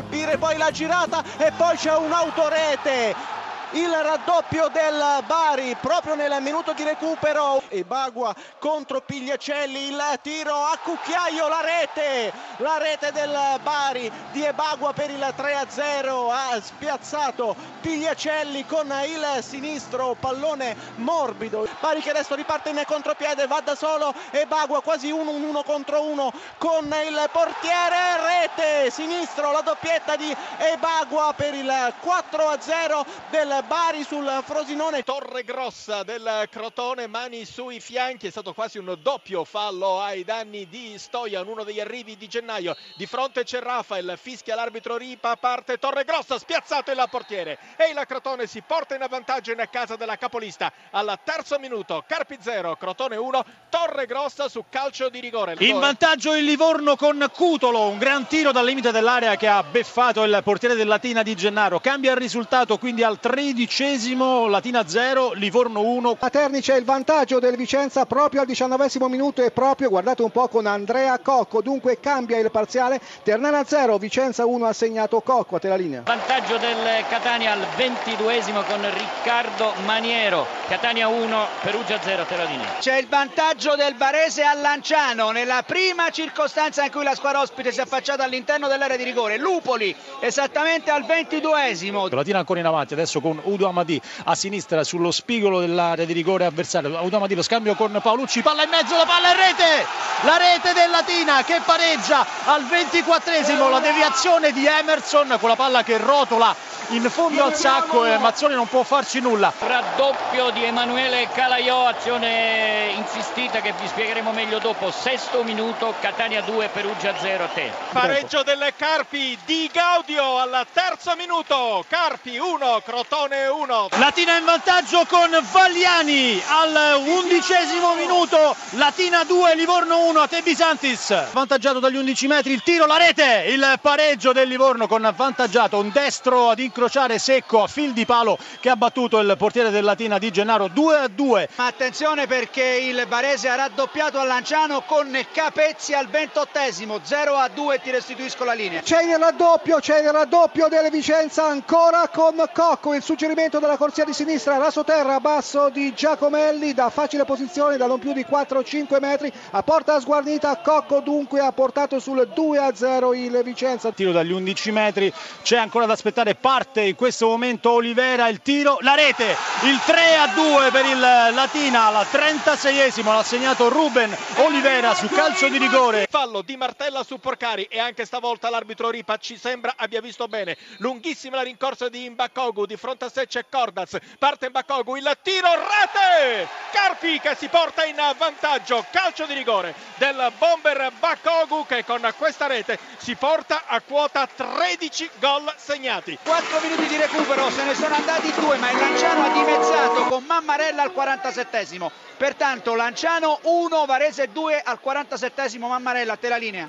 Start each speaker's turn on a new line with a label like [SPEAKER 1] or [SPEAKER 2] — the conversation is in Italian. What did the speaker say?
[SPEAKER 1] colpire poi la girata e poi c'è un'autorete il raddoppio del Bari proprio nel minuto di recupero. E Bagua contro Pigliacelli il tiro a cucchiaio la rete la rete del Bari di Ebagua per il 3-0 ha spiazzato Pigliacelli con il sinistro pallone morbido. Bari che adesso riparte in contropiede va da solo. Ebagua quasi 1-1 contro 1 con il portiere. Rete sinistro la doppietta di Ebagua per il 4-0 del Bari sul Frosinone.
[SPEAKER 2] Torre grossa del Crotone, mani sui fianchi, è stato quasi un doppio fallo ai danni di Stojan, uno degli arrivi di gennaio. Di fronte c'è Rafael, fischia l'arbitro Ripa, parte Torre grossa, spiazzato il portiere. E il Crotone si porta in avvantaggio in casa della capolista. Al terzo minuto, Carpi 0, Crotone 1, Torre grossa su calcio di rigore.
[SPEAKER 3] In vantaggio il Livorno con Cutolo, un gran tiro dal limite dell'area che ha beffato il portiere del Latina di Gennaro. Cambia il risultato quindi al 13esimo, Latina 0, Livorno 1.
[SPEAKER 4] A Terni c'è il vantaggio del Vicenza proprio al diciannovesimo minuto e proprio, guardate un po' con Andrea Cocco, dunque cambia il parziale, Ternana 0, Vicenza 1 ha segnato Cocco, a te la linea.
[SPEAKER 5] Vantaggio del Catania al ventiduesimo con Riccardo Maniero, Catania 1, Perugia 0, te la linea.
[SPEAKER 6] C'è il vantaggio del Barese a Lanciano nella prima circostanza in cui la squadra ospite si è affacciata all'interno dell'area di rigore, Lupoli esattamente al ventiduesimo.
[SPEAKER 3] Latina ancora in avanti, adesso con Udo Amadi a sinistra sullo spigolo dell'area di rigore avversario. Udo Amadi lo scambio con Paolucci, palla in mezzo, la palla in rete! La rete del Latina che pareggia al 24esimo, la deviazione di Emerson con la palla che rotola in fondo al sacco e Mazzoni non può farci nulla.
[SPEAKER 5] Raddoppio di Emanuele Calaiò, azione insistita che vi spiegheremo meglio dopo. Sesto minuto, Catania 2, Perugia 0 a te.
[SPEAKER 2] Pareggio delle Carpi di Gaudio al terzo minuto. Carpi 1, Crotone 1.
[SPEAKER 3] Latina in vantaggio con Vagliani al undicesimo minuto. Latina 2, Livorno 1 a te Bisantis. Vantaggiato dagli 11 metri il tiro, la rete, il pareggio del Livorno con avvantaggiato un destro ad incrociare secco a fil di palo che ha battuto il portiere del Latina di Gennaro 2 a 2.
[SPEAKER 6] Attenzione perché il Barese ha raddoppiato a Lanciano con Capezzi al ventottesimo 0 a 2 ti restituisco la linea.
[SPEAKER 4] C'è il raddoppio, c'è il raddoppio del Vicenza ancora con Cocco, il suggerimento della corsia di sinistra, rasoterra basso di Giacomelli da facile posizione da non più di 4-5 metri a porta sguarnita, Cocco dunque ha portato sul 2 a 0 il Vicenza.
[SPEAKER 3] Tiro dagli 11 metri, c'è ancora da aspettare parte in questo momento Olivera, il tiro, la rete, il 3 a 2 per il Latina al 36esimo, l'ha segnato Ruben Olivera su calcio di rigore.
[SPEAKER 2] Fallo di Martella su Porcari e anche stavolta l'arbitro Ripa ci sembra abbia visto bene. Lunghissima la rincorsa di Imbakogu, di fronte a sé c'è Cordaz, parte Imbakogu, il tiro, rete! Carpi che si porta in vantaggio, calcio di rigore del bomber Bakogu che con questa rete si porta a quota 13 gol segnati.
[SPEAKER 6] 4 minuti di recupero, se ne sono andati due, ma il Lanciano ha dimezzato con Mammarella al 47esimo. Pertanto Lanciano 1, Varese 2 al 47esimo, Mammarella, te la linea.